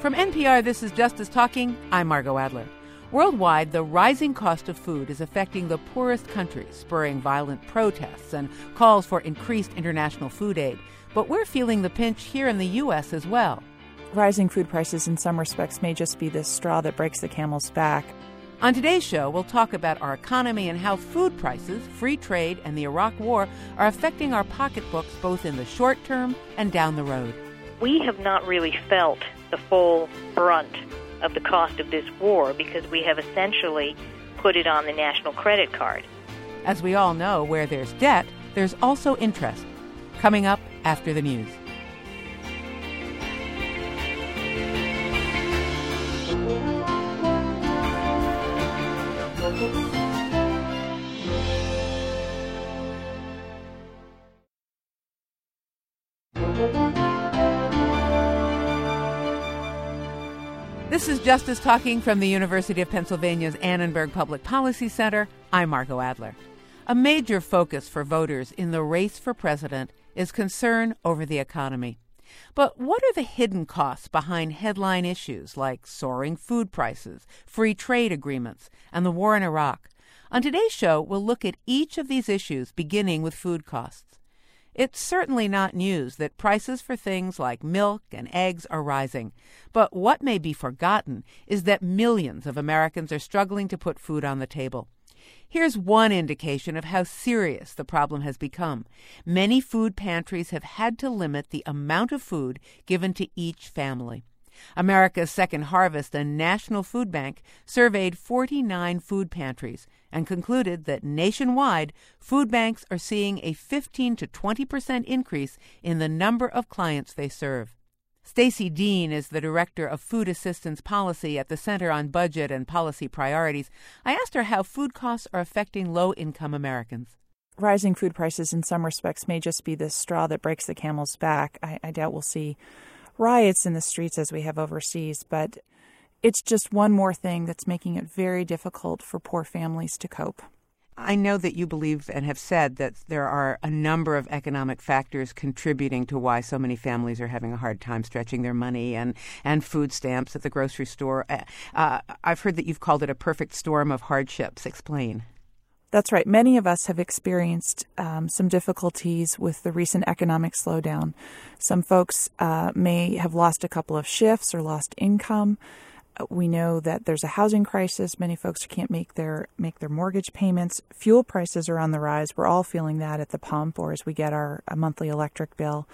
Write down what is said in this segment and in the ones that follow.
From NPR, this is Justice Talking. I'm Margot Adler. Worldwide, the rising cost of food is affecting the poorest countries, spurring violent protests and calls for increased international food aid. But we're feeling the pinch here in the U.S. as well. Rising food prices in some respects may just be the straw that breaks the camel's back. On today's show, we'll talk about our economy and how food prices, free trade, and the Iraq War are affecting our pocketbooks both in the short term and down the road. We have not really felt the full brunt of the cost of this war because we have essentially put it on the national credit card. As we all know, where there's debt, there's also interest. Coming up after the news. This is Justice Talking from the University of Pennsylvania's Annenberg Public Policy Center. I'm Margot Adler. A major focus for voters in the race for president is concern over the economy. But what are the hidden costs behind headline issues like soaring food prices, free trade agreements, and the war in Iraq? On today's show, we'll look at each of these issues, beginning with food costs. It's certainly not news that prices for things like milk and eggs are rising. But what may be forgotten is that millions of Americans are struggling to put food on the table. Here's one indication of how serious the problem has become. Many food pantries have had to limit the amount of food given to each family. America's Second Harvest, and national food bank, surveyed 49 food pantries and concluded that nationwide, food banks are seeing a 15 to 20 percent increase in the number of clients they serve. Stacy Dean is the director of food assistance policy at the Center on Budget and Policy Priorities. I asked her how food costs are affecting low income Americans. Rising food prices in some respects may just be the straw that breaks the camel's back. I, I doubt we'll see riots in the streets as we have overseas, but it's just one more thing that's making it very difficult for poor families to cope. I know that you believe and have said that there are a number of economic factors contributing to why so many families are having a hard time stretching their money and, and food stamps at the grocery store. Uh, uh I've heard that you've called it a perfect storm of hardships. Explain. That's right. Many of us have experienced um, some difficulties with the recent economic slowdown. Some folks uh, may have lost a couple of shifts or lost income. We know that there's a housing crisis. Many folks can't make their make their mortgage payments. Fuel prices are on the rise. We're all feeling that at the pump or as we get our monthly electric bill.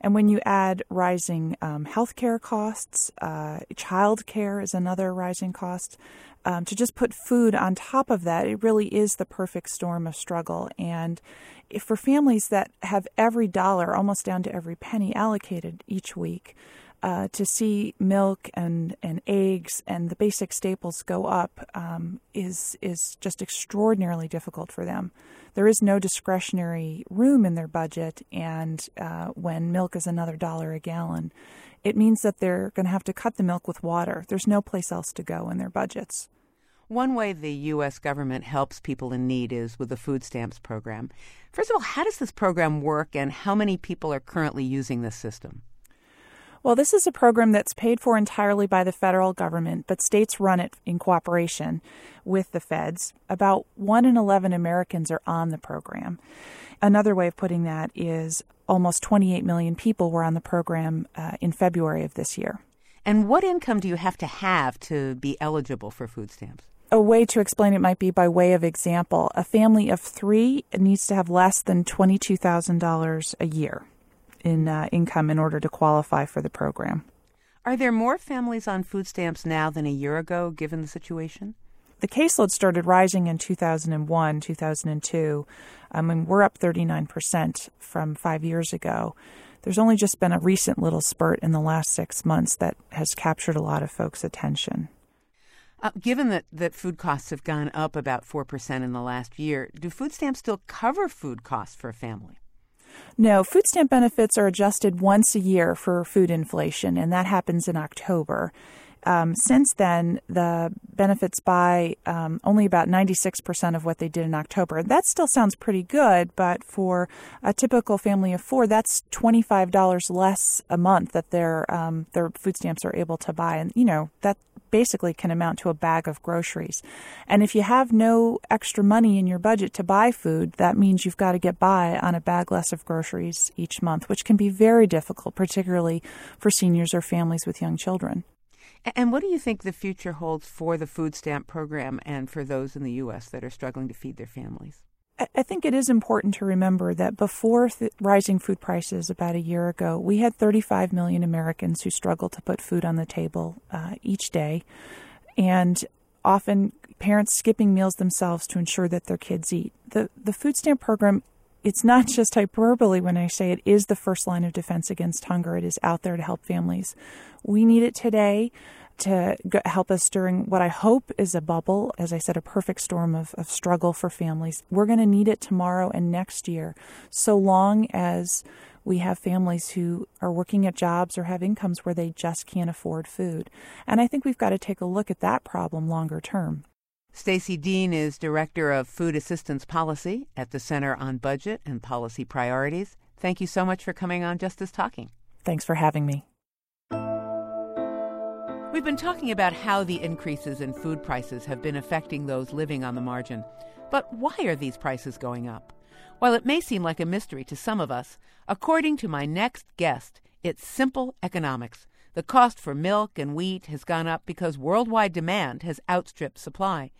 And when you add rising um, healthcare costs, uh, child care is another rising cost um, to just put food on top of that, it really is the perfect storm of struggle. And for families that have every dollar, almost down to every penny, allocated each week, uh, to see milk and, and eggs and the basic staples go up um, is is just extraordinarily difficult for them. There is no discretionary room in their budget, and uh, when milk is another dollar a gallon, it means that they're going to have to cut the milk with water. There's no place else to go in their budgets. One way the U.S. government helps people in need is with the food stamps program. First of all, how does this program work and how many people are currently using this system? Well, this is a program that's paid for entirely by the federal government, but states run it in cooperation with the feds. About 1 in 11 Americans are on the program. Another way of putting that is almost 28 million people were on the program uh, in February of this year. And what income do you have to have to be eligible for food stamps? a way to explain it might be by way of example. A family of three needs to have less than $22,000 a year in uh, income in order to qualify for the program. Are there more families on food stamps now than a year ago, given the situation? The caseload started rising in 2001, 2002. I mean, we're up 39% from five years ago. There's only just been a recent little spurt in the last six months that has captured a lot of folks' attention. Uh, given that, that food costs have gone up about 4% in the last year, do food stamps still cover food costs for a family? No, food stamp benefits are adjusted once a year for food inflation, and that happens in October. Um, since then, the benefits buy um, only about 96% of what they did in October. That still sounds pretty good, but for a typical family of four, that's $25 less a month that their um, their food stamps are able to buy, and you know that basically can amount to a bag of groceries. And if you have no extra money in your budget to buy food, that means you've got to get by on a bag less of groceries each month, which can be very difficult, particularly for seniors or families with young children. And what do you think the future holds for the food stamp program and for those in the U.S. that are struggling to feed their families? I think it is important to remember that before th- rising food prices about a year ago, we had 35 million Americans who struggled to put food on the table uh, each day, and often parents skipping meals themselves to ensure that their kids eat. The the food stamp program it's not just hyperbole when I say it is the first line of defense against hunger. It is out there to help families. We need it today to help us during what I hope is a bubble, as I said, a perfect storm of, of struggle for families. We're going to need it tomorrow and next year, so long as we have families who are working at jobs or have incomes where they just can't afford food. And I think we've got to take a look at that problem longer term. Stacy Dean is Director of Food Assistance Policy at the Center on Budget and Policy Priorities. Thank you so much for coming on Justice Talking. Thanks for having me. We've been talking about how the increases in food prices have been affecting those living on the margin. But why are these prices going up? While it may seem like a mystery to some of us, according to my next guest, it's simple economics. The cost for milk and wheat has gone up because worldwide demand has outstripped supply.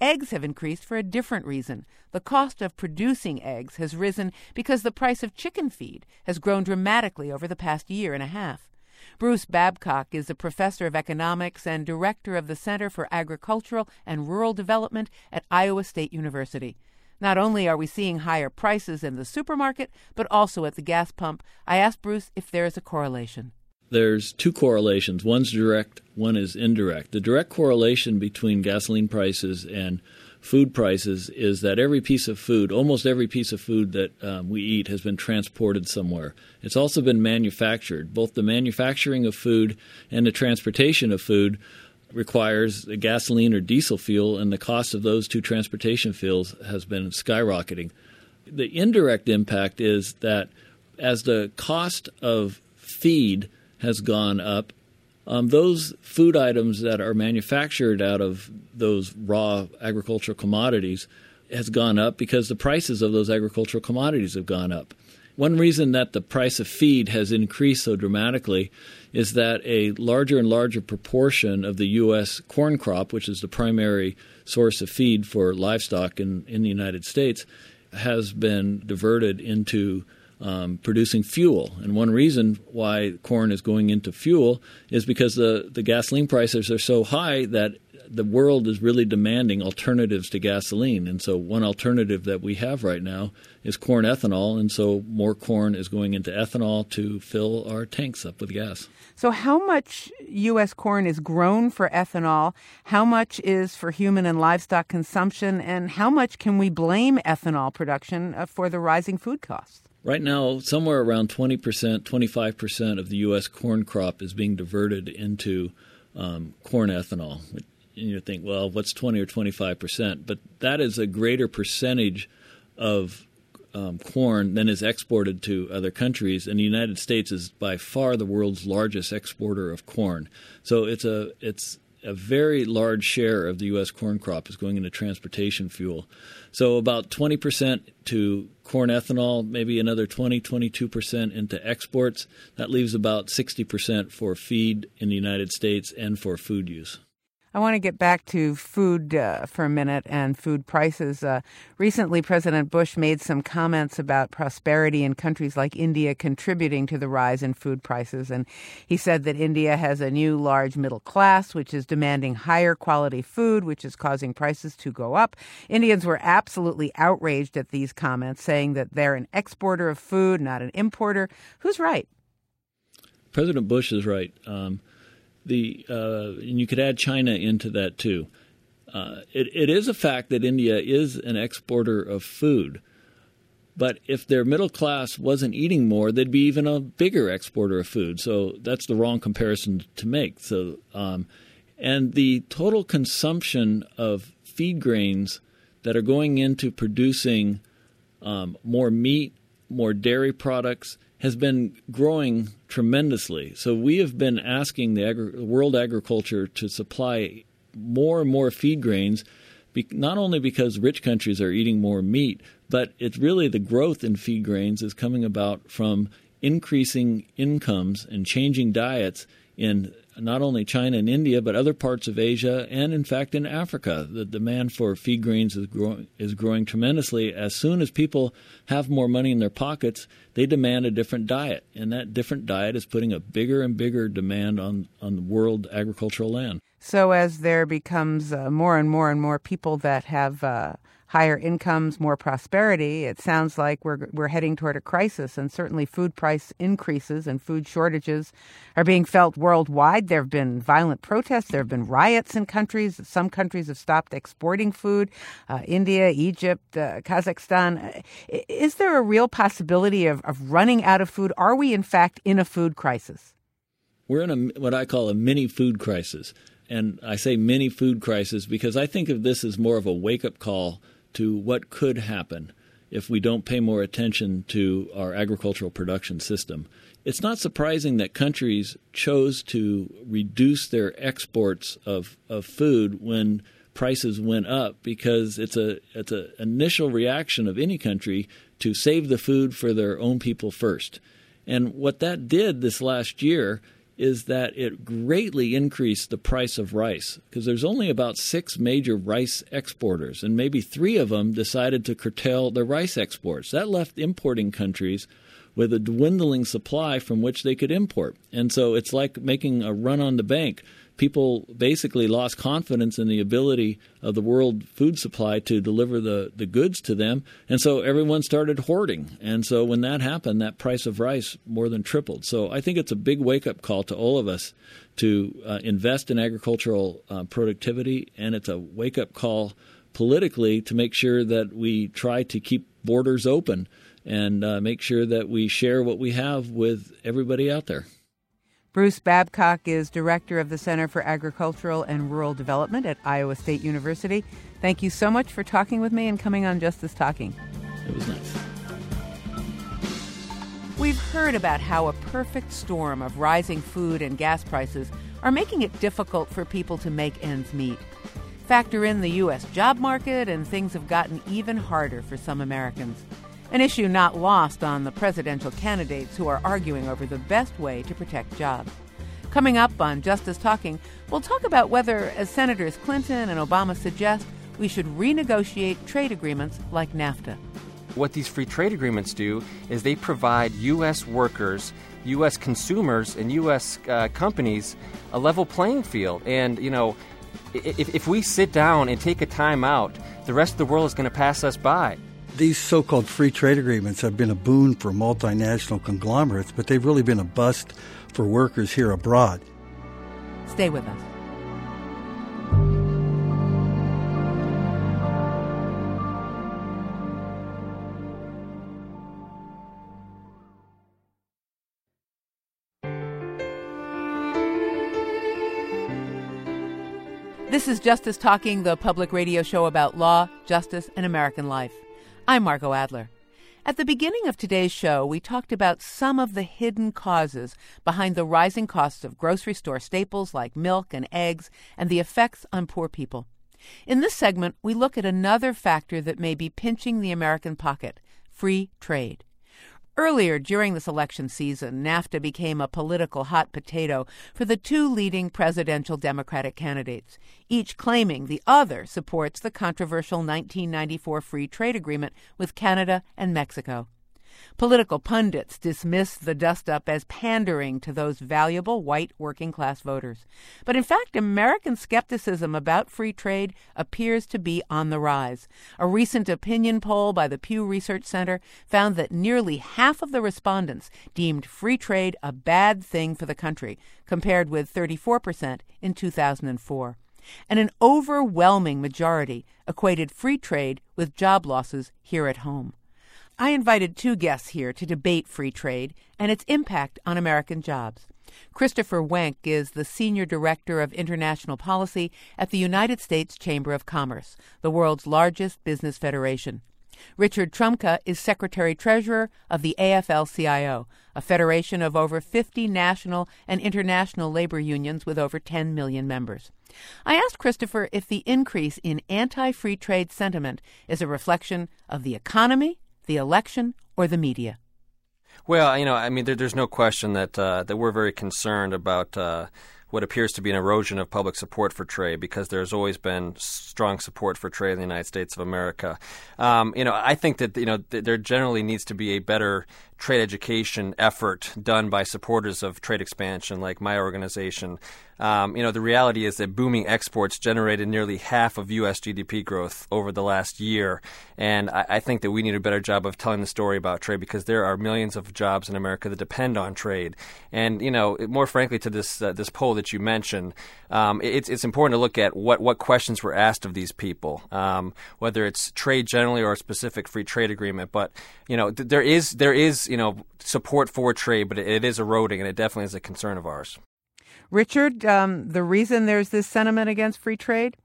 Eggs have increased for a different reason. The cost of producing eggs has risen because the price of chicken feed has grown dramatically over the past year and a half. Bruce Babcock is a professor of economics and director of the Center for Agricultural and Rural Development at Iowa State University. Not only are we seeing higher prices in the supermarket, but also at the gas pump. I asked Bruce if there is a correlation. There's two correlations. One's direct, one is indirect. The direct correlation between gasoline prices and food prices is that every piece of food, almost every piece of food that um, we eat, has been transported somewhere. It's also been manufactured. Both the manufacturing of food and the transportation of food requires gasoline or diesel fuel, and the cost of those two transportation fuels has been skyrocketing. The indirect impact is that as the cost of feed has gone up, um, those food items that are manufactured out of those raw agricultural commodities has gone up because the prices of those agricultural commodities have gone up. One reason that the price of feed has increased so dramatically is that a larger and larger proportion of the U.S. corn crop, which is the primary source of feed for livestock in, in the United States, has been diverted into um, producing fuel. And one reason why corn is going into fuel is because the, the gasoline prices are so high that the world is really demanding alternatives to gasoline. And so, one alternative that we have right now is corn ethanol. And so, more corn is going into ethanol to fill our tanks up with gas. So, how much U.S. corn is grown for ethanol? How much is for human and livestock consumption? And how much can we blame ethanol production uh, for the rising food costs? Right now, somewhere around 20%, 25% of the U.S. corn crop is being diverted into um, corn ethanol. And you think, well, what's 20 or 25%? But that is a greater percentage of um, corn than is exported to other countries, and the United States is by far the world's largest exporter of corn. So it's a it's a very large share of the U.S. corn crop is going into transportation fuel. So about 20% to corn ethanol, maybe another 20, 22% into exports. That leaves about 60% for feed in the United States and for food use. I want to get back to food uh, for a minute and food prices. Uh, recently, President Bush made some comments about prosperity in countries like India contributing to the rise in food prices. And he said that India has a new large middle class, which is demanding higher quality food, which is causing prices to go up. Indians were absolutely outraged at these comments, saying that they're an exporter of food, not an importer. Who's right? President Bush is right. Um, the uh, and you could add China into that too. Uh, it, it is a fact that India is an exporter of food, but if their middle class wasn't eating more, they'd be even a bigger exporter of food. So that's the wrong comparison to make. So um, And the total consumption of feed grains that are going into producing um, more meat, more dairy products, has been growing tremendously. So we have been asking the agri- world agriculture to supply more and more feed grains, be- not only because rich countries are eating more meat, but it's really the growth in feed grains is coming about from increasing incomes and changing diets in not only China and India, but other parts of Asia and, in fact, in Africa. The demand for feed grains is growing, is growing tremendously. As soon as people have more money in their pockets, they demand a different diet, and that different diet is putting a bigger and bigger demand on on the world agricultural land. So, as there becomes uh, more and more and more people that have uh, higher incomes, more prosperity, it sounds like we're we're heading toward a crisis. And certainly, food price increases and food shortages are being felt worldwide. There have been violent protests. There have been riots in countries. Some countries have stopped exporting food. Uh, India, Egypt, uh, Kazakhstan. Is there a real possibility of, of running out of food? Are we in fact in a food crisis? We're in a what I call a mini food crisis. And I say mini food crisis because I think of this as more of a wake up call to what could happen if we don't pay more attention to our agricultural production system. It's not surprising that countries chose to reduce their exports of, of food when prices went up because it's a it's an initial reaction of any country to save the food for their own people first. And what that did this last year is that it greatly increased the price of rice because there's only about six major rice exporters, and maybe three of them decided to curtail their rice exports. That left importing countries with a dwindling supply from which they could import. And so it's like making a run on the bank people basically lost confidence in the ability of the world food supply to deliver the, the goods to them. And so everyone started hoarding. And so when that happened, that price of rice more than tripled. So I think it's a big wake up call to all of us to uh, invest in agricultural uh, productivity. And it's a wake up call politically to make sure that we try to keep borders open and uh, make sure that we share what we have with everybody out there. Bruce Babcock is director of the Center for Agricultural and Rural Development at Iowa State University. Thank you so much for talking with me and coming on Justice Talking. It was nice. We've heard about how a perfect storm of rising food and gas prices are making it difficult for people to make ends meet. Factor in the U.S. job market, and things have gotten even harder for some Americans. An issue not lost on the presidential candidates who are arguing over the best way to protect jobs. Coming up on Justice Talking, we'll talk about whether, as Senators Clinton and Obama suggest, we should renegotiate trade agreements like NAFTA. What these free trade agreements do is they provide U.S. workers, U.S. consumers, and U.S. Uh, companies a level playing field. And, you know, if, if we sit down and take a time out, the rest of the world is going to pass us by. These so called free trade agreements have been a boon for multinational conglomerates, but they've really been a bust for workers here abroad. Stay with us. This is Justice Talking, the public radio show about law, justice, and American life. I'm Margot Adler. At the beginning of today's show, we talked about some of the hidden causes behind the rising costs of grocery store staples like milk and eggs and the effects on poor people. In this segment, we look at another factor that may be pinching the American pocket free trade. Earlier during this election season, NAFTA became a political hot potato for the two leading presidential Democratic candidates, each claiming the other supports the controversial 1994 free trade agreement with Canada and Mexico. Political pundits dismiss the dust up as pandering to those valuable white working class voters. But in fact, American skepticism about free trade appears to be on the rise. A recent opinion poll by the Pew Research Center found that nearly half of the respondents deemed free trade a bad thing for the country, compared with 34% in 2004 and an overwhelming majority equated free trade with job losses here at home. I invited two guests here to debate free trade and its impact on American jobs. Christopher Wenk is the Senior Director of International Policy at the United States Chamber of Commerce, the world's largest business federation. Richard Trumka is Secretary Treasurer of the AFL CIO, a federation of over 50 national and international labor unions with over 10 million members. I asked Christopher if the increase in anti free trade sentiment is a reflection of the economy, the election, or the media. Well, you know, I mean, there, there's no question that uh, that we're very concerned about uh, what appears to be an erosion of public support for trade because there's always been strong support for trade in the United States of America. Um, you know, I think that you know th- there generally needs to be a better trade education effort done by supporters of trade expansion, like my organization. Um, you know, the reality is that booming exports generated nearly half of U.S. GDP growth over the last year, and I, I, think that we need a better job of telling the story about trade because there are millions of jobs in America that depend on trade. And you know, more frankly, to this uh, this poll that you mentioned, um, it's it's important to look at what what questions were asked of these people, um, whether it's trade generally or a specific free trade agreement. But you know, th- there is there is you know support for trade, but it is eroding, and it definitely is a concern of ours. Richard, um, the reason there's this sentiment against free trade.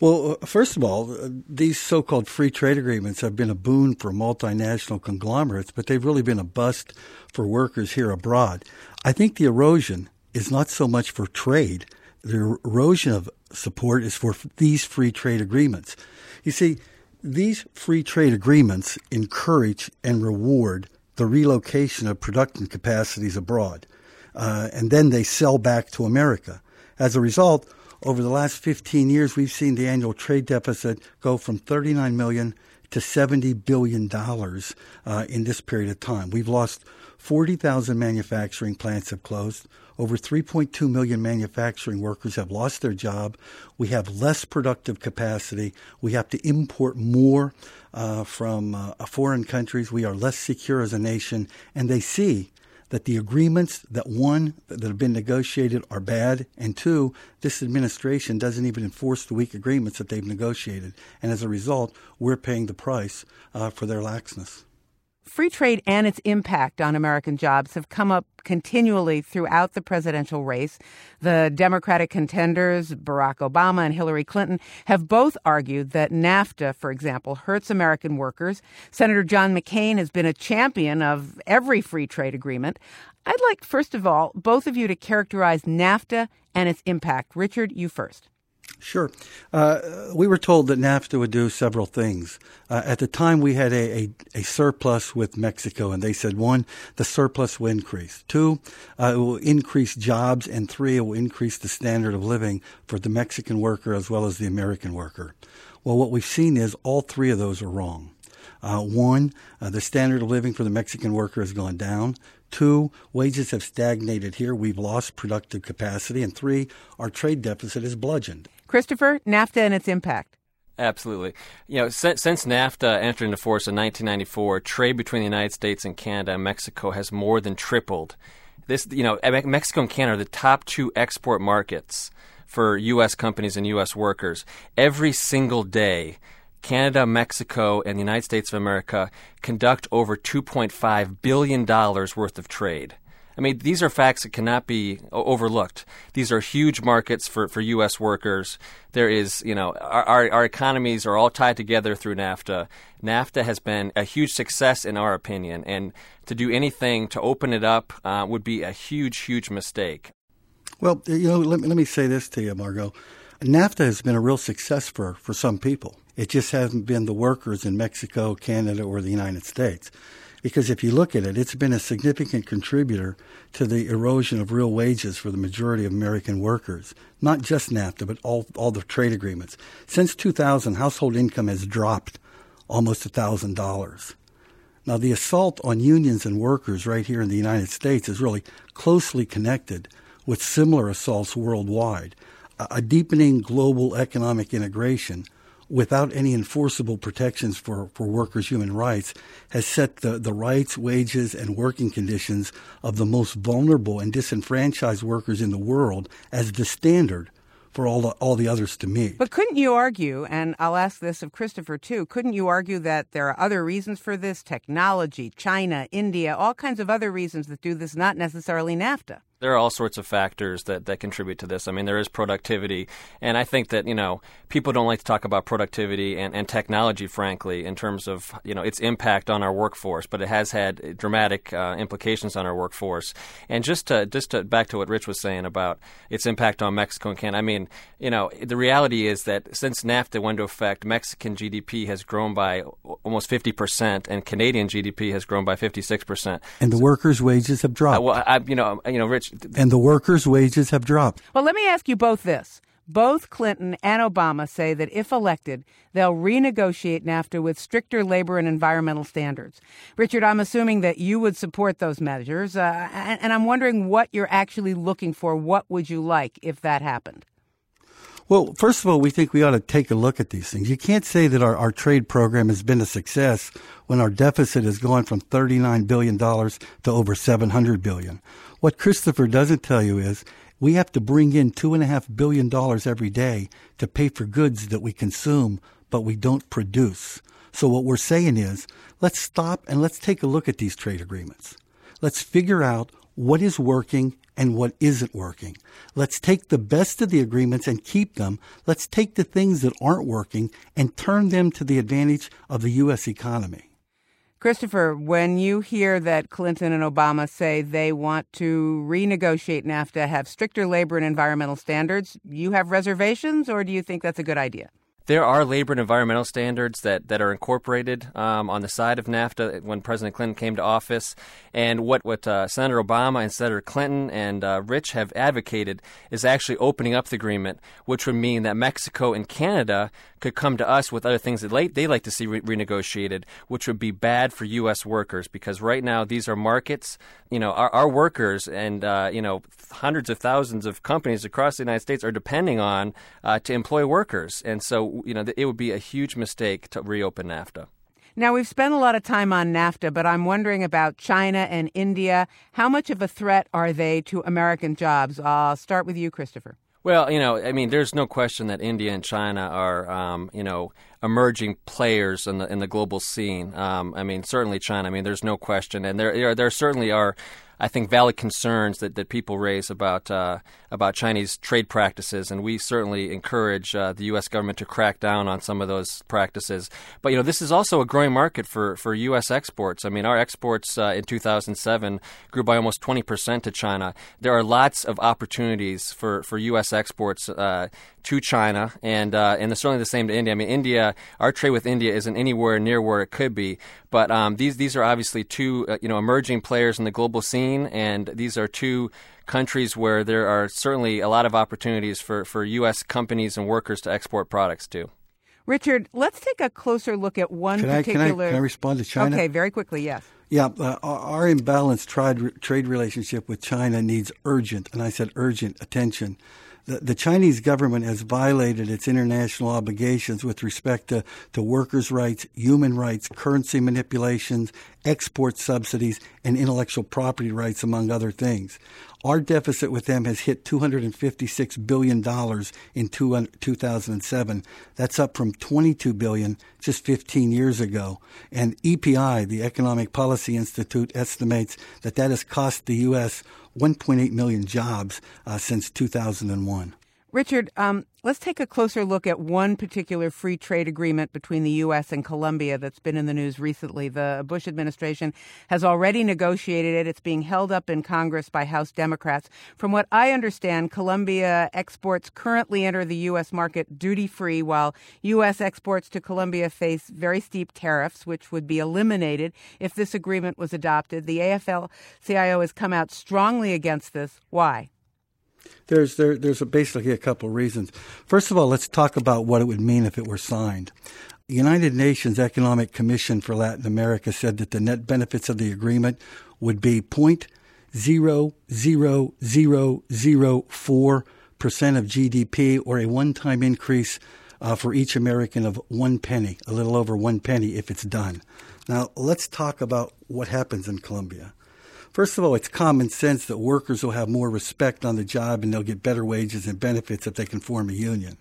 Well, uh, first of all, uh, these so called free trade agreements have been a boon for multinational conglomerates, but they've really been a bust for workers here abroad. I think the erosion is not so much for trade, the erosion of support is for these free trade agreements. You see, these free trade agreements encourage and reward the relocation of production capacities abroad, uh, and then they sell back to America. As a result, over the last 15 years, we've seen the annual trade deficit go from 39 million to 70 billion dollars uh, in this period of time. We've lost 40,000 manufacturing plants have closed. Over 3.2 million manufacturing workers have lost their job. We have less productive capacity. We have to import more uh, from uh, foreign countries. We are less secure as a nation. And they see that the agreements that one that have been negotiated are bad, and two, this administration doesn't even enforce the weak agreements that they've negotiated, and as a result, we're paying the price uh, for their laxness. Free trade and its impact on American jobs have come up continually throughout the presidential race. The Democratic contenders, Barack Obama and Hillary Clinton, have both argued that NAFTA, for example, hurts American workers. Senator John McCain has been a champion of every free trade agreement. I'd like, first of all, both of you to characterize NAFTA and its impact. Richard, you first. Sure. Uh, we were told that NAFTA would do several things. Uh, at the time, we had a, a, a, surplus with Mexico, and they said one, the surplus will increase. Two, uh, it will increase jobs, and three, it will increase the standard of living for the Mexican worker as well as the American worker. Well, what we've seen is all three of those are wrong. Uh, one, uh, the standard of living for the Mexican worker has gone down. Two, wages have stagnated here. We've lost productive capacity. And three, our trade deficit is bludgeoned. Christopher, NAFTA and its impact. Absolutely. You know, since, since, NAFTA entered into force in 1994, trade between the United States and Canada and Mexico has more than tripled. This, you know, Mexico and Canada are the top two export markets for U.S. companies and U.S. workers. Every single day, Canada, Mexico, and the United States of America conduct over $2.5 billion worth of trade. I mean, these are facts that cannot be overlooked. These are huge markets for, for U.S. workers. There is, you know, our, our, our, economies are all tied together through NAFTA. NAFTA has been a huge success in our opinion, and to do anything to open it up uh, would be a huge, huge mistake. Well, you know, let me, let me say this to you, Margot. NAFTA has been a real success for, for some people. It just hasn't been the workers in Mexico, Canada, or the United States. Because if you look at it, it's been a significant contributor to the erosion of real wages for the majority of American workers. Not just NAFTA, but all, all the trade agreements. Since 2000, household income has dropped almost $1,000. Now, the assault on unions and workers right here in the United States is really closely connected with similar assaults worldwide. A deepening global economic integration without any enforceable protections for, for workers' human rights has set the, the rights, wages, and working conditions of the most vulnerable and disenfranchised workers in the world as the standard for all the, all the others to meet. But couldn't you argue, and I'll ask this of Christopher too, couldn't you argue that there are other reasons for this? Technology, China, India, all kinds of other reasons that do this, not necessarily NAFTA. There are all sorts of factors that, that contribute to this. I mean, there is productivity. And I think that, you know, people don't like to talk about productivity and, and technology, frankly, in terms of, you know, its impact on our workforce, but it has had dramatic uh, implications on our workforce. And just to, just to, back to what Rich was saying about its impact on Mexico and Canada, I mean, you know, the reality is that since NAFTA went into effect, Mexican GDP has grown by almost 50%, and Canadian GDP has grown by 56%. And the workers' wages have dropped. Uh, well, I, you know, you know, Rich, and the workers' wages have dropped. Well, let me ask you both this. Both Clinton and Obama say that if elected, they'll renegotiate NAFTA with stricter labor and environmental standards. Richard, I'm assuming that you would support those measures, uh, and, and I'm wondering what you're actually looking for. What would you like if that happened? Well, first of all, we think we ought to take a look at these things. You can't say that our, our trade program has been a success when our deficit has gone from $39 billion to over 700 billion. What Christopher doesn't tell you is we have to bring in $2.5 billion every day to pay for goods that we consume, but we don't produce. So what we're saying is let's stop and let's take a look at these trade agreements. Let's figure out what is working and what isn't working. Let's take the best of the agreements and keep them. Let's take the things that aren't working and turn them to the advantage of the U.S. economy. Christopher, when you hear that Clinton and Obama say they want to renegotiate NAFTA, have stricter labor and environmental standards, you have reservations, or do you think that's a good idea? There are labor and environmental standards that, that are incorporated um, on the side of NAFTA when President Clinton came to office. And what, what uh, Senator Obama and Senator Clinton and uh, Rich have advocated is actually opening up the agreement, which would mean that Mexico and Canada could come to us with other things that they like to see re- renegotiated, which would be bad for U.S. workers because right now these are markets. You know, our, our workers and uh, you know hundreds of thousands of companies across the United States are depending on uh, to employ workers, and so you know it would be a huge mistake to reopen NAFTA. Now, we've spent a lot of time on NAFTA, but I'm wondering about China and India. How much of a threat are they to American jobs? I'll start with you, Christopher. Well, you know, I mean, there's no question that India and China are, um, you know, emerging players in the in the global scene. Um, I mean, certainly China. I mean, there's no question, and there there certainly are I think, valid concerns that, that people raise about uh, about Chinese trade practices, and we certainly encourage uh, the U.S. government to crack down on some of those practices. But you know, this is also a growing market for, for U.S. exports. I mean, our exports uh, in 2007 grew by almost 20 percent to China. There are lots of opportunities for, for U.S. exports uh, to China, and uh, and certainly the same to India. I mean, India, our trade with India isn't anywhere near where it could be, but um, these these are obviously two uh, you know emerging players in the global scene, and these are two countries where there are certainly a lot of opportunities for, for U.S. companies and workers to export products to. Richard, let's take a closer look at one can particular. I, can, I, can I respond to China? Okay, very quickly, yes. Yeah, uh, our imbalanced trade, trade relationship with China needs urgent, and I said urgent, attention the, the Chinese government has violated its international obligations with respect to, to workers' rights, human rights, currency manipulations, export subsidies, and intellectual property rights, among other things. Our deficit with them has hit $256 billion in 2007. That's up from 22 billion just 15 years ago. And EPI, the Economic Policy Institute, estimates that that has cost the U.S. 1.8 million jobs uh, since 2001. Richard, um, let's take a closer look at one particular free trade agreement between the U.S. and Colombia that's been in the news recently. The Bush administration has already negotiated it. It's being held up in Congress by House Democrats. From what I understand, Colombia exports currently enter the U.S. market duty free, while U.S. exports to Colombia face very steep tariffs, which would be eliminated if this agreement was adopted. The AFL CIO has come out strongly against this. Why? There's there, there's a, basically a couple of reasons. First of all, let's talk about what it would mean if it were signed. The United Nations Economic Commission for Latin America said that the net benefits of the agreement would be point zero zero zero zero four percent of GDP, or a one-time increase uh, for each American of one penny, a little over one penny, if it's done. Now, let's talk about what happens in Colombia. First of all, it's common sense that workers will have more respect on the job and they'll get better wages and benefits if they can form a union.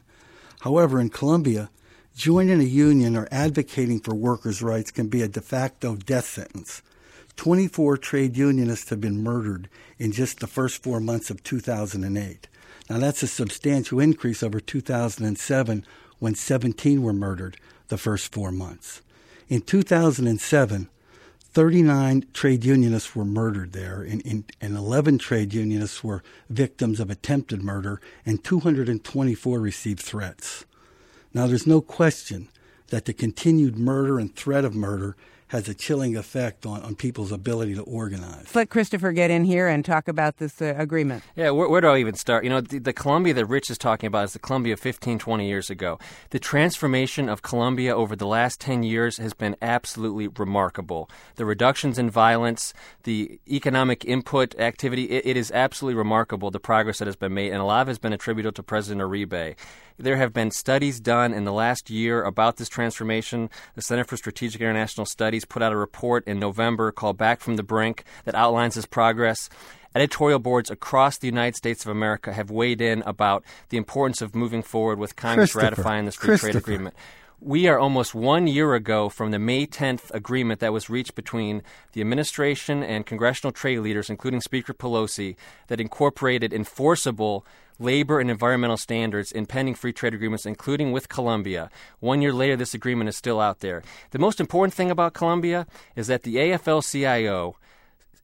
However, in Colombia, joining a union or advocating for workers' rights can be a de facto death sentence. 24 trade unionists have been murdered in just the first four months of 2008. Now, that's a substantial increase over 2007 when 17 were murdered the first four months. In 2007, 39 trade unionists were murdered there, and, and, and, 11 trade unionists were victims of attempted murder, and 224 received threats. Now, there's no question that the continued murder and threat of murder has a chilling effect on, on people's ability to organize. Let Christopher get in here and talk about this uh, agreement. Yeah, where, where, do I even start? You know, the, the, Colombia that Rich is talking about is the Colombia 15, 20 years ago. The transformation of Colombia over the last 10 years has been absolutely remarkable. The reductions in violence, the economic input activity, it, it is absolutely remarkable the progress that has been made, and a lot of has been attributable to President Uribe. There have been studies done in the last year about this transformation. The Center for Strategic International Studies put out a report in November called Back from the Brink that outlines this progress. Editorial boards across the United States of America have weighed in about the importance of moving forward with Congress ratifying this free trade agreement we are almost one year ago from the May 10th agreement that was reached between the administration and congressional trade leaders, including Speaker Pelosi, that incorporated enforceable labor and environmental standards in pending free trade agreements, including with Colombia. One year later, this agreement is still out there. The most important thing about Colombia is that the AFL CIO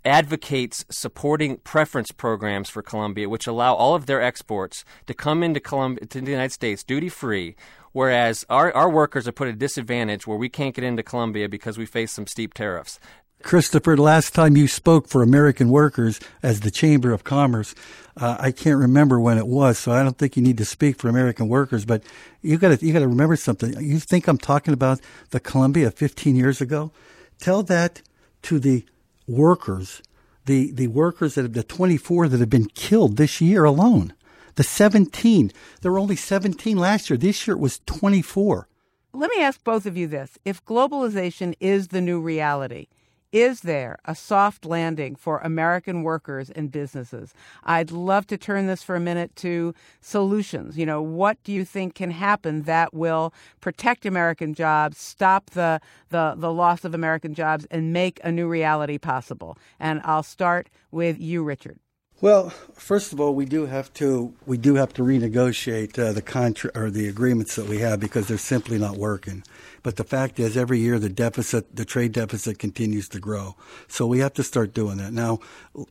advocates supporting preference programs for Colombia, which allow all of their exports to come into the United States duty free, whereas our, our workers are put at a disadvantage where we can't get into Colombia because we face some steep tariffs. Christopher, last time you spoke for American workers as the Chamber of Commerce, uh, I can't remember when it was, so I don't think you need to speak for American workers. But you got to you got to remember something. You think I'm talking about the Colombia 15 years ago? Tell that to the workers, the the workers that have the 24 that have been killed this year alone. The 17. There were only 17 last year. This year it was 24. Let me ask both of you this: If globalization is the new reality is there a soft landing for American workers and businesses? I'd love to turn this for a minute to solutions. You know, what do you think can happen that will protect American jobs, stop the, the, the loss of American jobs, and make a new reality possible? And I'll start with you, Richard. Well, first of all, we do have to we do have to renegotiate uh, the contract or the agreements that we have because they're simply not working. But the fact is, every year the deficit, the trade deficit, continues to grow. So we have to start doing that now.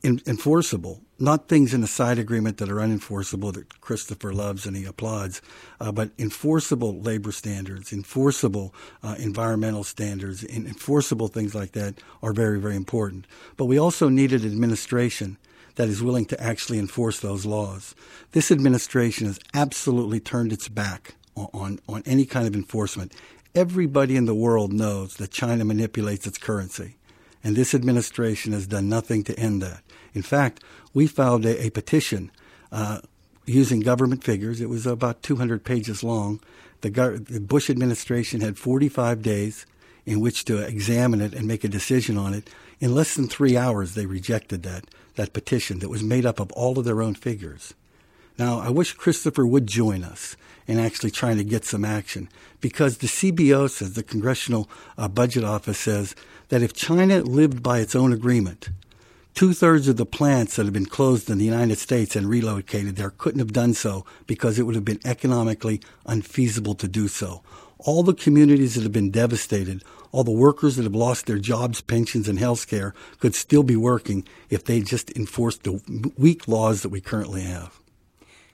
In, enforceable, not things in the side agreement that are unenforceable that Christopher loves and he applauds, uh, but enforceable labor standards, enforceable uh, environmental standards, and enforceable things like that are very very important. But we also need an administration that is willing to actually enforce those laws. This administration has absolutely turned its back on, on, on any kind of enforcement. Everybody in the world knows that China manipulates its currency, and this administration has done nothing to end that. In fact, we filed a, a petition uh, using government figures. It was about 200 pages long. The, the Bush administration had 45 days in which to examine it and make a decision on it. In less than three hours, they rejected that that petition that was made up of all of their own figures. Now, I wish Christopher would join us in actually trying to get some action because the CBO says, the Congressional uh, Budget Office says, that if China lived by its own agreement, two thirds of the plants that have been closed in the United States and relocated there couldn't have done so because it would have been economically unfeasible to do so. All the communities that have been devastated all the workers that have lost their jobs, pensions, and health care could still be working if they just enforced the weak laws that we currently have.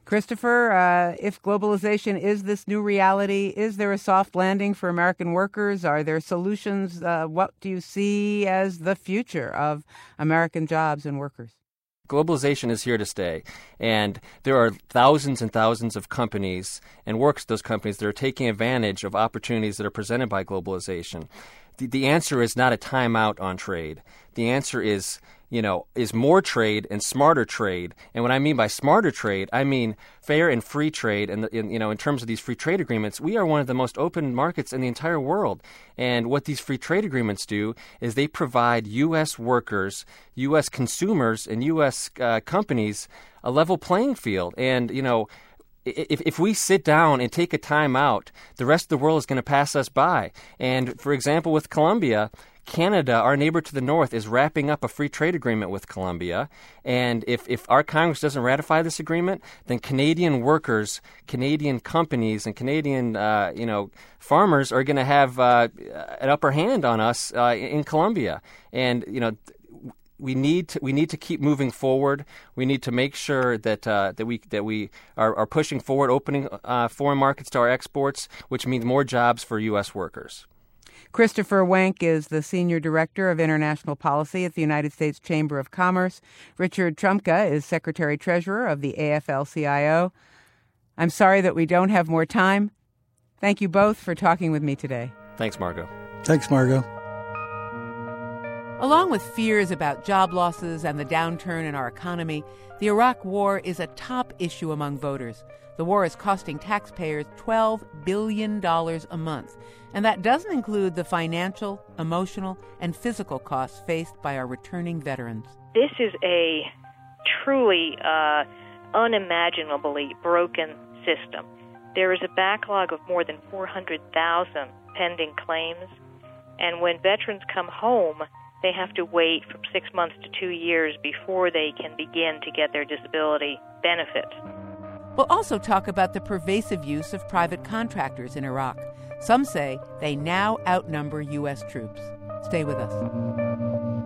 Christopher, uh, if globalization is this new reality, is there a soft landing for American workers? Are there solutions? Uh, what do you see as the future of American jobs and workers? Globalization is here to stay, and there are thousands and thousands of companies and works those companies that are taking advantage of opportunities that are presented by globalization. The, the answer is not a timeout on trade. The answer is you know, is more trade and smarter trade. And what I mean by smarter trade, I mean fair and free trade. And, in, you know, in terms of these free trade agreements, we are one of the most open markets in the entire world. And what these free trade agreements do is they provide U.S. workers, U.S. consumers, and U.S. Uh, companies a level playing field. And, you know, if, if we sit down and take a time out, the rest of the world is going to pass us by. And for example, with Colombia, Canada, our neighbor to the north, is wrapping up a free trade agreement with Colombia. And if, if our Congress doesn't ratify this agreement, then Canadian workers, Canadian companies, and Canadian uh, you know farmers are going to have uh, an upper hand on us uh, in Colombia. And you know we need to we need to keep moving forward. We need to make sure that uh, that we that we are, are pushing forward, opening uh, foreign markets to our exports, which means more jobs for U.S. workers. Christopher Wenk is the Senior Director of International Policy at the United States Chamber of Commerce. Richard Trumka is Secretary Treasurer of the AFL CIO. I'm sorry that we don't have more time. Thank you both for talking with me today. Thanks, Margot. Thanks, Margot. Along with fears about job losses and the downturn in our economy, the Iraq War is a top issue among voters. The war is costing taxpayers $12 billion a month, and that doesn't include the financial, emotional, and physical costs faced by our returning veterans. This is a truly uh, unimaginably broken system. There is a backlog of more than 400,000 pending claims, and when veterans come home, they have to wait from six months to two years before they can begin to get their disability benefits. We'll also talk about the pervasive use of private contractors in Iraq. Some say they now outnumber U.S. troops. Stay with us.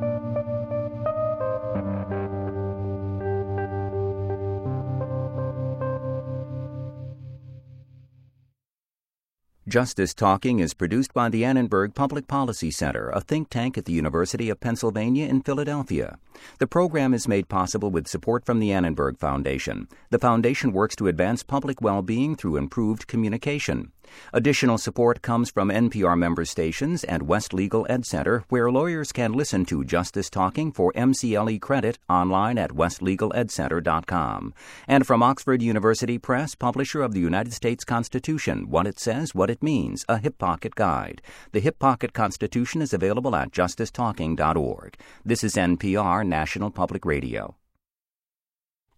Justice Talking is produced by the Annenberg Public Policy Center, a think tank at the University of Pennsylvania in Philadelphia. The program is made possible with support from the Annenberg Foundation. The foundation works to advance public well being through improved communication. Additional support comes from NPR member stations and West Legal Ed Center, where lawyers can listen to Justice Talking for MCLE credit online at westlegaledcenter.com. And from Oxford University Press, publisher of the United States Constitution, What It Says, What It Means, a Hip Pocket Guide. The Hip Pocket Constitution is available at justicetalking.org. This is NPR National Public Radio.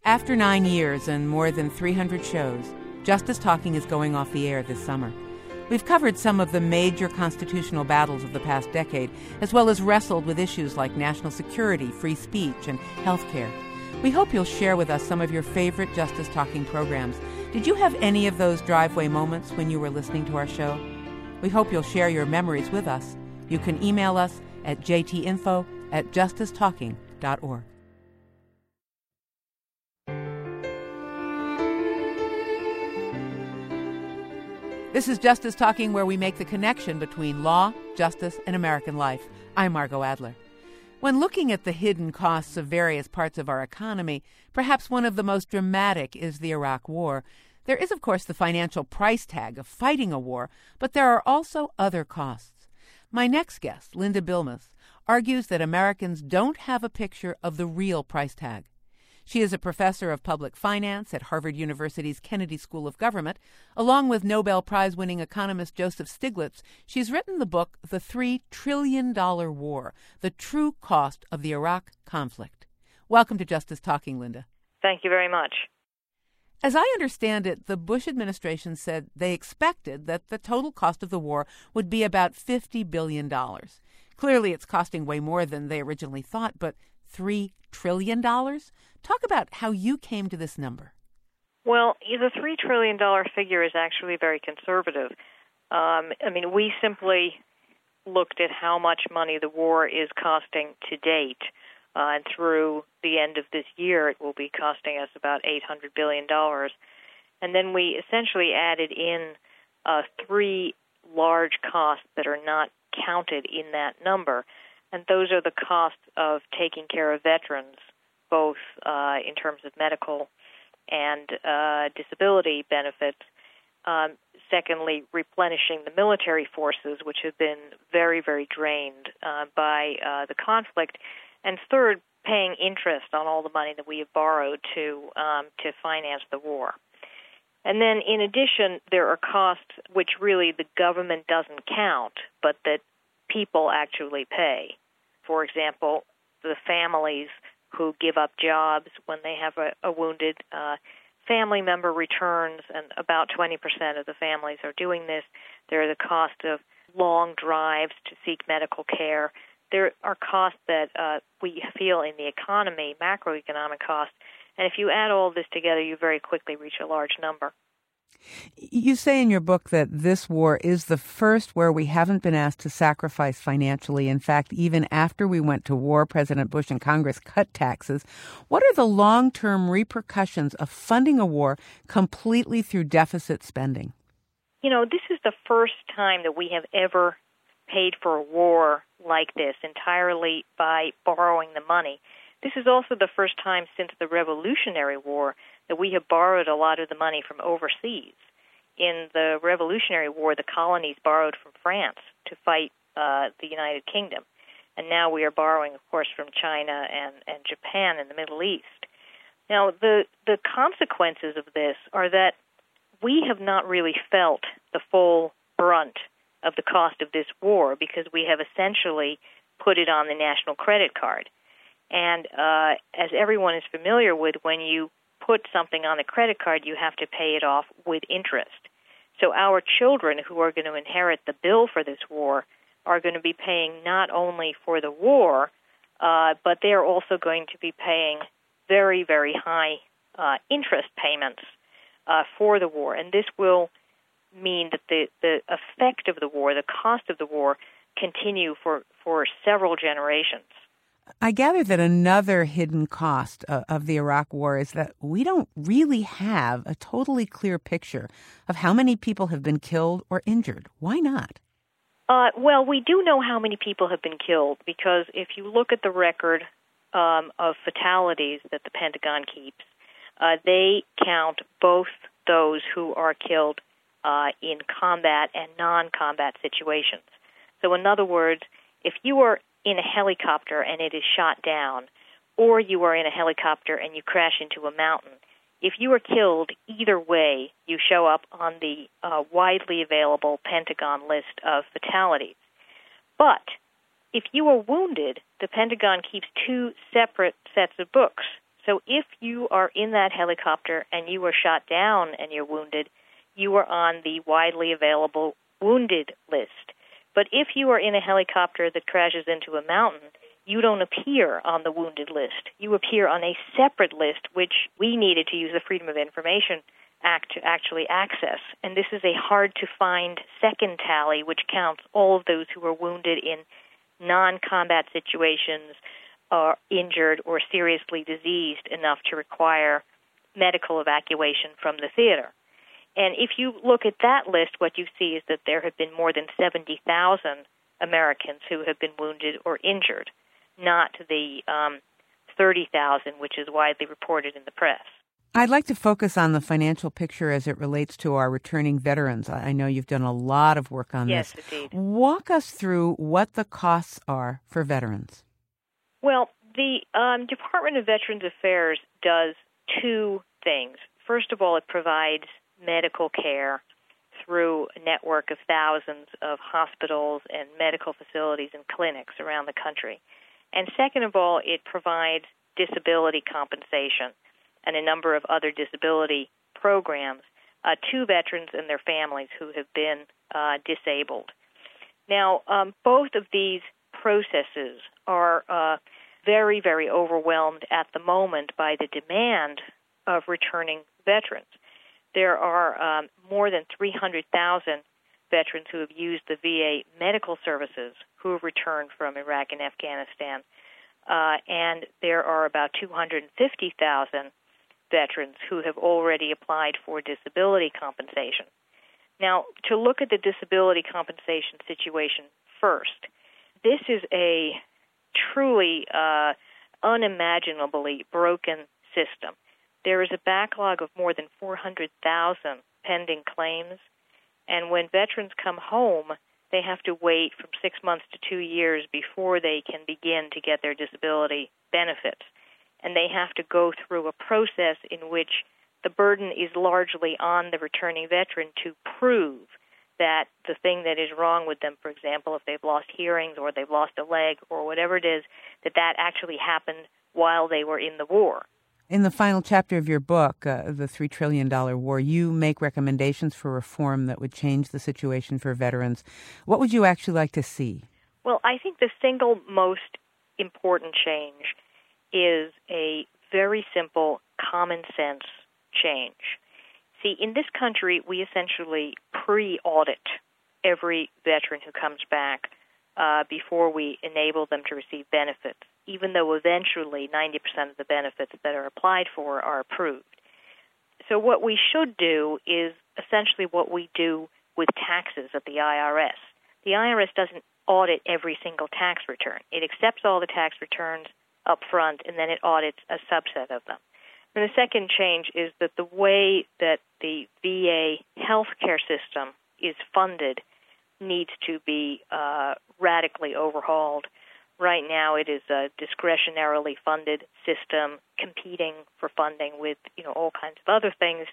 After nine years and more than 300 shows, Justice Talking is going off the air this summer. We've covered some of the major constitutional battles of the past decade, as well as wrestled with issues like national security, free speech, and health care. We hope you'll share with us some of your favorite Justice Talking programs. Did you have any of those driveway moments when you were listening to our show? We hope you'll share your memories with us. You can email us at jtinfo at justicetalking.org. This is Justice Talking, where we make the connection between law, justice, and American life. I'm Margot Adler. When looking at the hidden costs of various parts of our economy, perhaps one of the most dramatic is the Iraq War. There is, of course, the financial price tag of fighting a war, but there are also other costs. My next guest, Linda Bilmes, argues that Americans don't have a picture of the real price tag. She is a professor of public finance at Harvard University's Kennedy School of Government. Along with Nobel Prize winning economist Joseph Stiglitz, she's written the book The $3 Trillion War The True Cost of the Iraq Conflict. Welcome to Justice Talking, Linda. Thank you very much. As I understand it, the Bush administration said they expected that the total cost of the war would be about $50 billion. Clearly, it's costing way more than they originally thought, but $3 trillion? Talk about how you came to this number. Well, the $3 trillion figure is actually very conservative. Um, I mean, we simply looked at how much money the war is costing to date. Uh, and through the end of this year, it will be costing us about $800 billion. And then we essentially added in uh, three large costs that are not counted in that number. And those are the costs of taking care of veterans, both uh, in terms of medical and uh, disability benefits. Um, secondly, replenishing the military forces, which have been very, very drained uh, by uh, the conflict. And third, paying interest on all the money that we have borrowed to um, to finance the war. And then, in addition, there are costs which really the government doesn't count, but that people actually pay. For example, the families who give up jobs when they have a, a wounded uh, family member returns, and about 20% of the families are doing this. There are the cost of long drives to seek medical care. there are costs that uh, we feel in the economy, macroeconomic costs, and if you add all this together, you very quickly reach a large number. You say in your book that this war is the first where we haven't been asked to sacrifice financially. In fact, even after we went to war, President Bush and Congress cut taxes. What are the long term repercussions of funding a war completely through deficit spending? You know, this is the first time that we have ever paid for a war like this entirely by borrowing the money. This is also the first time since the Revolutionary War that we have borrowed a lot of the money from overseas. In the Revolutionary War, the colonies borrowed from France to fight uh, the United Kingdom. And now we are borrowing, of course, from China and, and Japan and the Middle East. Now, the, the consequences of this are that we have not really felt the full brunt of the cost of this war because we have essentially put it on the national credit card. And uh, as everyone is familiar with, when you put something on the credit card, you have to pay it off with interest. So our children who are going to inherit the bill for this war are going to be paying not only for the war, uh, but they are also going to be paying very, very high uh, interest payments uh, for the war. And this will mean that the, the effect of the war, the cost of the war, continue for, for several generations. I gather that another hidden cost uh, of the Iraq War is that we don't really have a totally clear picture of how many people have been killed or injured. Why not? Uh, well, we do know how many people have been killed because if you look at the record um, of fatalities that the Pentagon keeps, uh, they count both those who are killed uh, in combat and non combat situations. So, in other words, if you are in a helicopter and it is shot down, or you are in a helicopter and you crash into a mountain, if you are killed, either way, you show up on the uh, widely available Pentagon list of fatalities. But if you are wounded, the Pentagon keeps two separate sets of books. So if you are in that helicopter and you are shot down and you're wounded, you are on the widely available wounded list. But if you are in a helicopter that crashes into a mountain, you don't appear on the wounded list. You appear on a separate list, which we needed to use the Freedom of Information Act to actually access. And this is a hard to find second tally, which counts all of those who were wounded in non combat situations, or injured, or seriously diseased enough to require medical evacuation from the theater. And if you look at that list, what you see is that there have been more than 70,000 Americans who have been wounded or injured, not the um, 30,000, which is widely reported in the press. I'd like to focus on the financial picture as it relates to our returning veterans. I know you've done a lot of work on yes, this. Yes, indeed. Walk us through what the costs are for veterans. Well, the um, Department of Veterans Affairs does two things. First of all, it provides medical care through a network of thousands of hospitals and medical facilities and clinics around the country. And second of all, it provides disability compensation and a number of other disability programs uh, to veterans and their families who have been uh, disabled. Now, um, both of these processes are uh, very, very overwhelmed at the moment by the demand of returning veterans there are um, more than 300,000 veterans who have used the VA medical services who have returned from Iraq and Afghanistan. Uh, and there are about 250,000 veterans who have already applied for disability compensation. Now, to look at the disability compensation situation first, this is a truly uh, unimaginably broken system. There is a backlog of more than 400,000 pending claims, and when veterans come home, they have to wait from six months to two years before they can begin to get their disability benefits. And they have to go through a process in which the burden is largely on the returning veteran to prove that the thing that is wrong with them, for example, if they've lost hearings or they've lost a leg or whatever it is, that that actually happened while they were in the war. In the final chapter of your book, uh, The $3 Trillion War, you make recommendations for reform that would change the situation for veterans. What would you actually like to see? Well, I think the single most important change is a very simple common sense change. See, in this country, we essentially pre audit every veteran who comes back uh, before we enable them to receive benefits, even though eventually 90% of the benefits that are applied for are approved. So, what we should do is essentially what we do with taxes at the IRS. The IRS doesn't audit every single tax return, it accepts all the tax returns up front and then it audits a subset of them. And the second change is that the way that the VA healthcare system is funded needs to be uh, radically overhauled. Right now, it is a discretionarily funded system, competing for funding with you know all kinds of other things.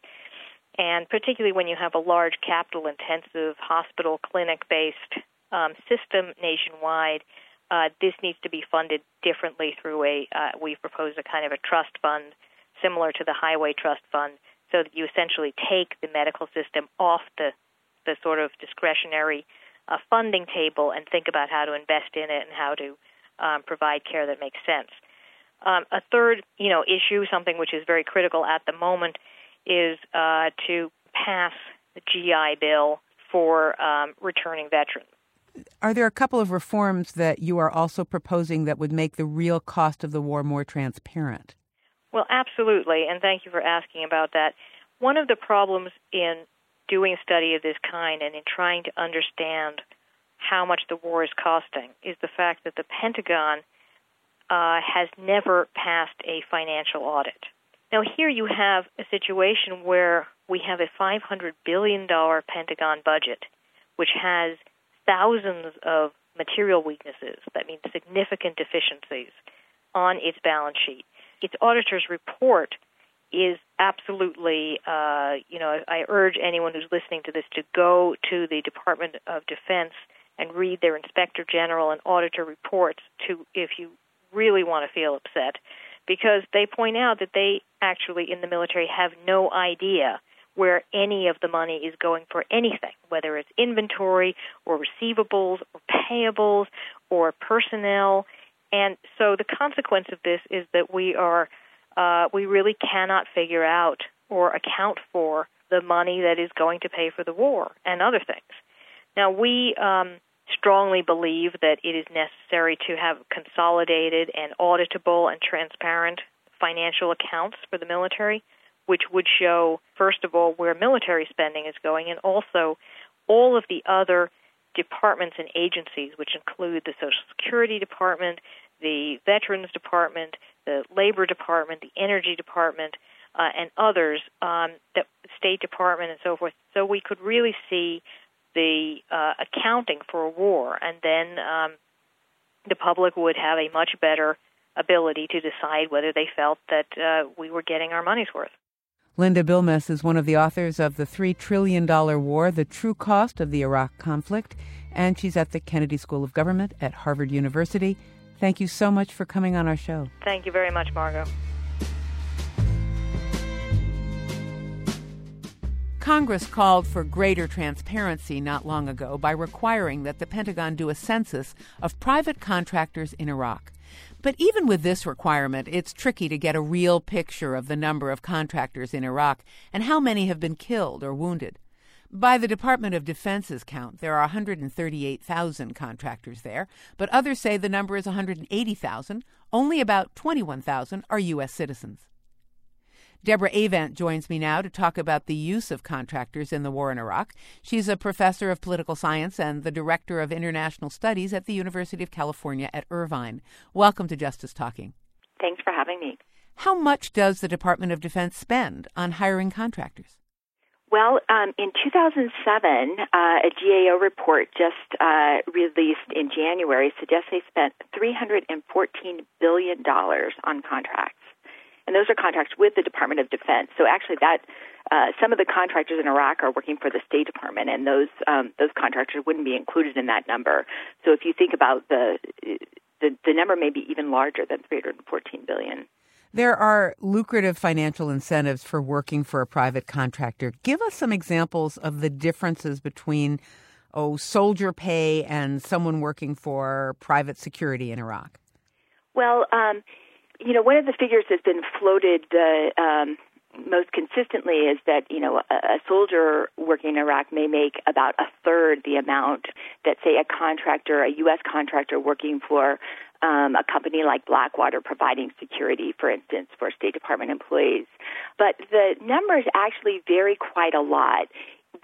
And particularly when you have a large capital-intensive hospital clinic-based um, system nationwide, uh, this needs to be funded differently through a. Uh, we've proposed a kind of a trust fund similar to the Highway Trust Fund, so that you essentially take the medical system off the the sort of discretionary uh, funding table and think about how to invest in it and how to um, provide care that makes sense. Um, a third, you know, issue, something which is very critical at the moment, is uh, to pass the GI Bill for um, returning veterans. Are there a couple of reforms that you are also proposing that would make the real cost of the war more transparent? Well, absolutely, and thank you for asking about that. One of the problems in doing a study of this kind and in trying to understand how much the war is costing is the fact that the Pentagon uh, has never passed a financial audit. Now, here you have a situation where we have a $500 billion Pentagon budget, which has thousands of material weaknesses, that means significant deficiencies, on its balance sheet. Its auditor's report is absolutely, uh, you know, I urge anyone who's listening to this to go to the Department of Defense and read their Inspector General and Auditor reports to if you really want to feel upset, because they point out that they actually in the military have no idea where any of the money is going for anything, whether it's inventory or receivables or payables or personnel. And so the consequence of this is that we are uh, we really cannot figure out or account for the money that is going to pay for the war and other things. Now, we um, strongly believe that it is necessary to have consolidated and auditable and transparent financial accounts for the military, which would show, first of all, where military spending is going, and also all of the other departments and agencies, which include the Social Security Department, the Veterans Department, the Labor Department, the Energy Department, uh, and others, um, the State Department, and so forth. So we could really see the uh, accounting for a war, and then um, the public would have a much better ability to decide whether they felt that uh, we were getting our money's worth. Linda Bilmes is one of the authors of The $3 Trillion War The True Cost of the Iraq Conflict, and she's at the Kennedy School of Government at Harvard University. Thank you so much for coming on our show. Thank you very much, Margot. Congress called for greater transparency not long ago by requiring that the Pentagon do a census of private contractors in Iraq. But even with this requirement, it's tricky to get a real picture of the number of contractors in Iraq and how many have been killed or wounded. By the Department of Defense's count, there are 138,000 contractors there, but others say the number is 180,000. Only about 21,000 are U.S. citizens. Deborah Avant joins me now to talk about the use of contractors in the war in Iraq. She's a professor of political science and the director of international studies at the University of California at Irvine. Welcome to Justice Talking. Thanks for having me. How much does the Department of Defense spend on hiring contractors? Well, um, in 2007, uh, a GAO report just uh, released in January suggests they spent $314 billion on contracts. And those are contracts with the Department of Defense. So actually, that uh, some of the contractors in Iraq are working for the State Department, and those um, those contractors wouldn't be included in that number. So if you think about the the, the number may be even larger than 314 billion. There are lucrative financial incentives for working for a private contractor. Give us some examples of the differences between oh, soldier pay and someone working for private security in Iraq? Well, um, you know, one of the figures that's been floated uh, um, most consistently is that you know a, a soldier working in Iraq may make about a third the amount that say a contractor, a U.S. contractor working for um, a company like Blackwater providing security, for instance, for State Department employees. But the numbers actually vary quite a lot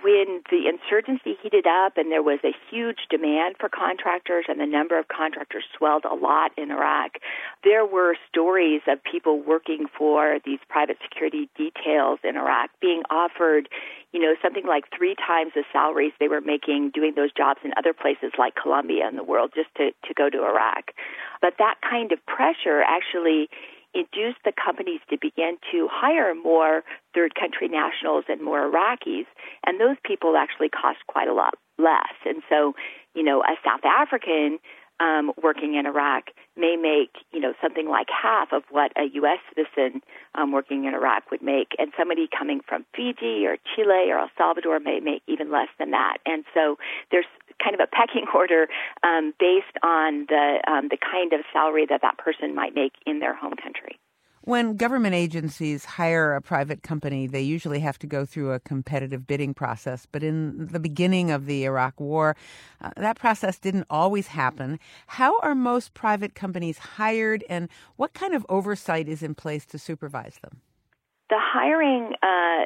when the insurgency heated up and there was a huge demand for contractors and the number of contractors swelled a lot in Iraq, there were stories of people working for these private security details in Iraq being offered, you know, something like three times the salaries they were making doing those jobs in other places like Colombia and the world just to, to go to Iraq. But that kind of pressure actually induced the companies to begin to hire more third country nationals and more Iraqis, and those people actually cost quite a lot less. And so, you know, a South African um, working in Iraq may make, you know, something like half of what a U.S. citizen um, working in Iraq would make, and somebody coming from Fiji or Chile or El Salvador may make even less than that. And so there's kind of a pecking order um, based on the um, the kind of salary that that person might make in their home country. When government agencies hire a private company, they usually have to go through a competitive bidding process. But in the beginning of the Iraq War, uh, that process didn't always happen. How are most private companies hired, and what kind of oversight is in place to supervise them? The hiring uh,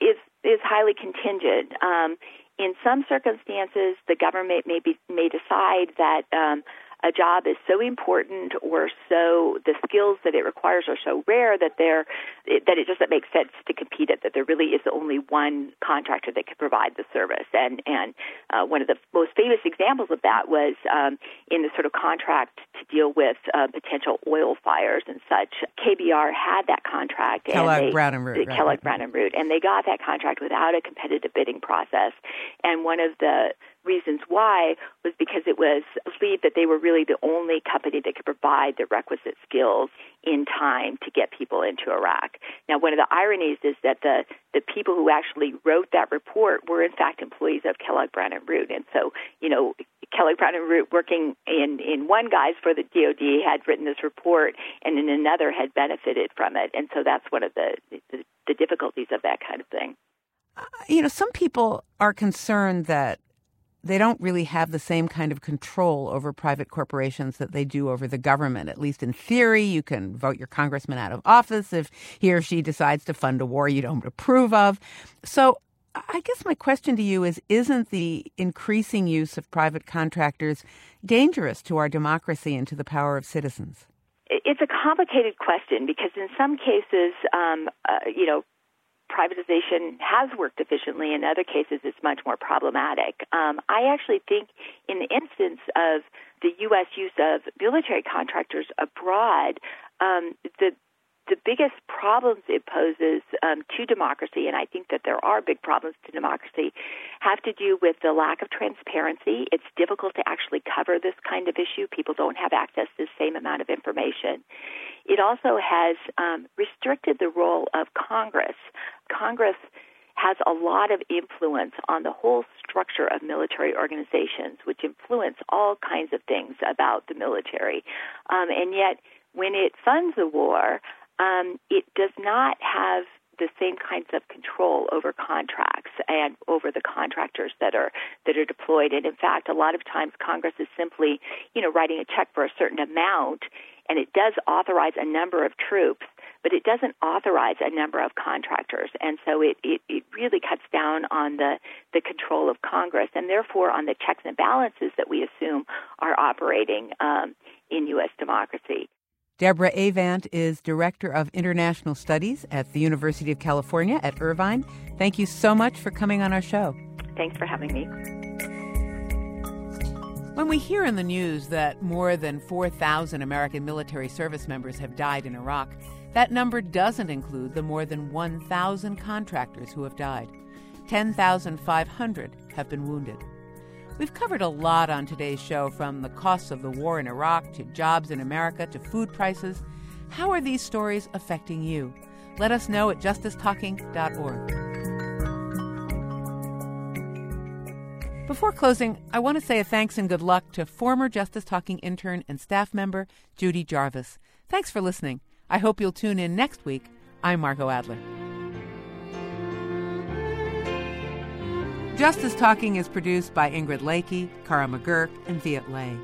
is is highly contingent. Um, in some circumstances, the government may be, may decide that um, a job is so important or so the skills that it requires are so rare that they're it, that it doesn't make sense to compete it that there really is only one contractor that can provide the service and and uh, one of the most famous examples of that was um, in the sort of contract to deal with uh, potential oil fires and such KBR had that contract Kellogg and they, Brown and Root right, Kellogg right. Brown and Root and they got that contract without a competitive bidding process and one of the reasons why was because it was believed that they were really the only company that could provide the requisite skills in time to get people into Iraq. Now, one of the ironies is that the, the people who actually wrote that report were, in fact, employees of Kellogg Brown and Root. And so, you know, Kellogg Brown and Root working in, in one guise for the DoD had written this report, and in another had benefited from it. And so that's one of the, the, the difficulties of that kind of thing. Uh, you know, some people are concerned that they don't really have the same kind of control over private corporations that they do over the government. At least in theory, you can vote your congressman out of office if he or she decides to fund a war you don't approve of. So I guess my question to you is Isn't the increasing use of private contractors dangerous to our democracy and to the power of citizens? It's a complicated question because in some cases, um, uh, you know, privatization has worked efficiently. In other cases, it's much more problematic. Um, I actually think, in the instance of the U.S. use of military contractors abroad, um, the the biggest problems it poses um, to democracy, and I think that there are big problems to democracy, have to do with the lack of transparency. It's difficult to actually cover this kind of issue. People don't have access to the same amount of information. It also has um, restricted the role of Congress. Congress has a lot of influence on the whole structure of military organizations, which influence all kinds of things about the military. Um, and yet, when it funds a war, um, it does not have the same kinds of control over contracts and over the contractors that are that are deployed. And in fact, a lot of times Congress is simply, you know, writing a check for a certain amount, and it does authorize a number of troops, but it doesn't authorize a number of contractors. And so it, it, it really cuts down on the, the control of Congress and therefore on the checks and balances that we assume are operating um, in U.S. democracy. Deborah Avant is Director of International Studies at the University of California at Irvine. Thank you so much for coming on our show. Thanks for having me. When we hear in the news that more than 4,000 American military service members have died in Iraq, that number doesn't include the more than 1,000 contractors who have died. 10,500 have been wounded. We've covered a lot on today's show from the costs of the war in Iraq to jobs in America to food prices. How are these stories affecting you? Let us know at justicetalking.org. Before closing, I want to say a thanks and good luck to former Justice Talking intern and staff member Judy Jarvis. Thanks for listening. I hope you'll tune in next week. I'm Margot Adler. Justice Talking is produced by Ingrid Lakey, Kara McGurk, and Viet Le.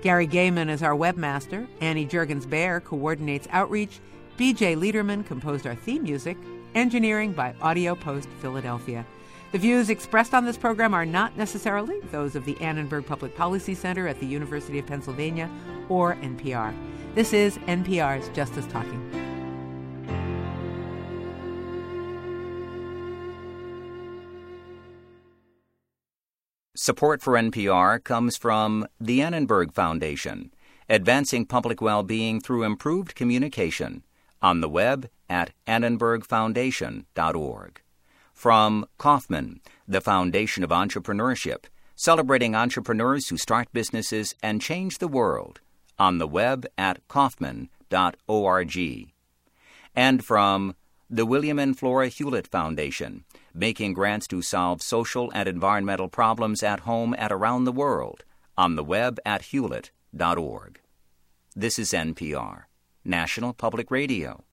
Gary Gaiman is our webmaster. Annie Jurgens Bear coordinates outreach. BJ Leiderman composed our theme music. Engineering by Audio Post Philadelphia. The views expressed on this program are not necessarily those of the Annenberg Public Policy Center at the University of Pennsylvania or NPR. This is NPR's Justice Talking. Support for NPR comes from the Annenberg Foundation, advancing public well-being through improved communication, on the web at annenbergfoundation.org. From Kauffman, the Foundation of Entrepreneurship, celebrating entrepreneurs who start businesses and change the world, on the web at kauffman.org. And from the William and Flora Hewlett Foundation, making grants to solve social and environmental problems at home and around the world, on the web at hewlett.org. This is NPR, National Public Radio.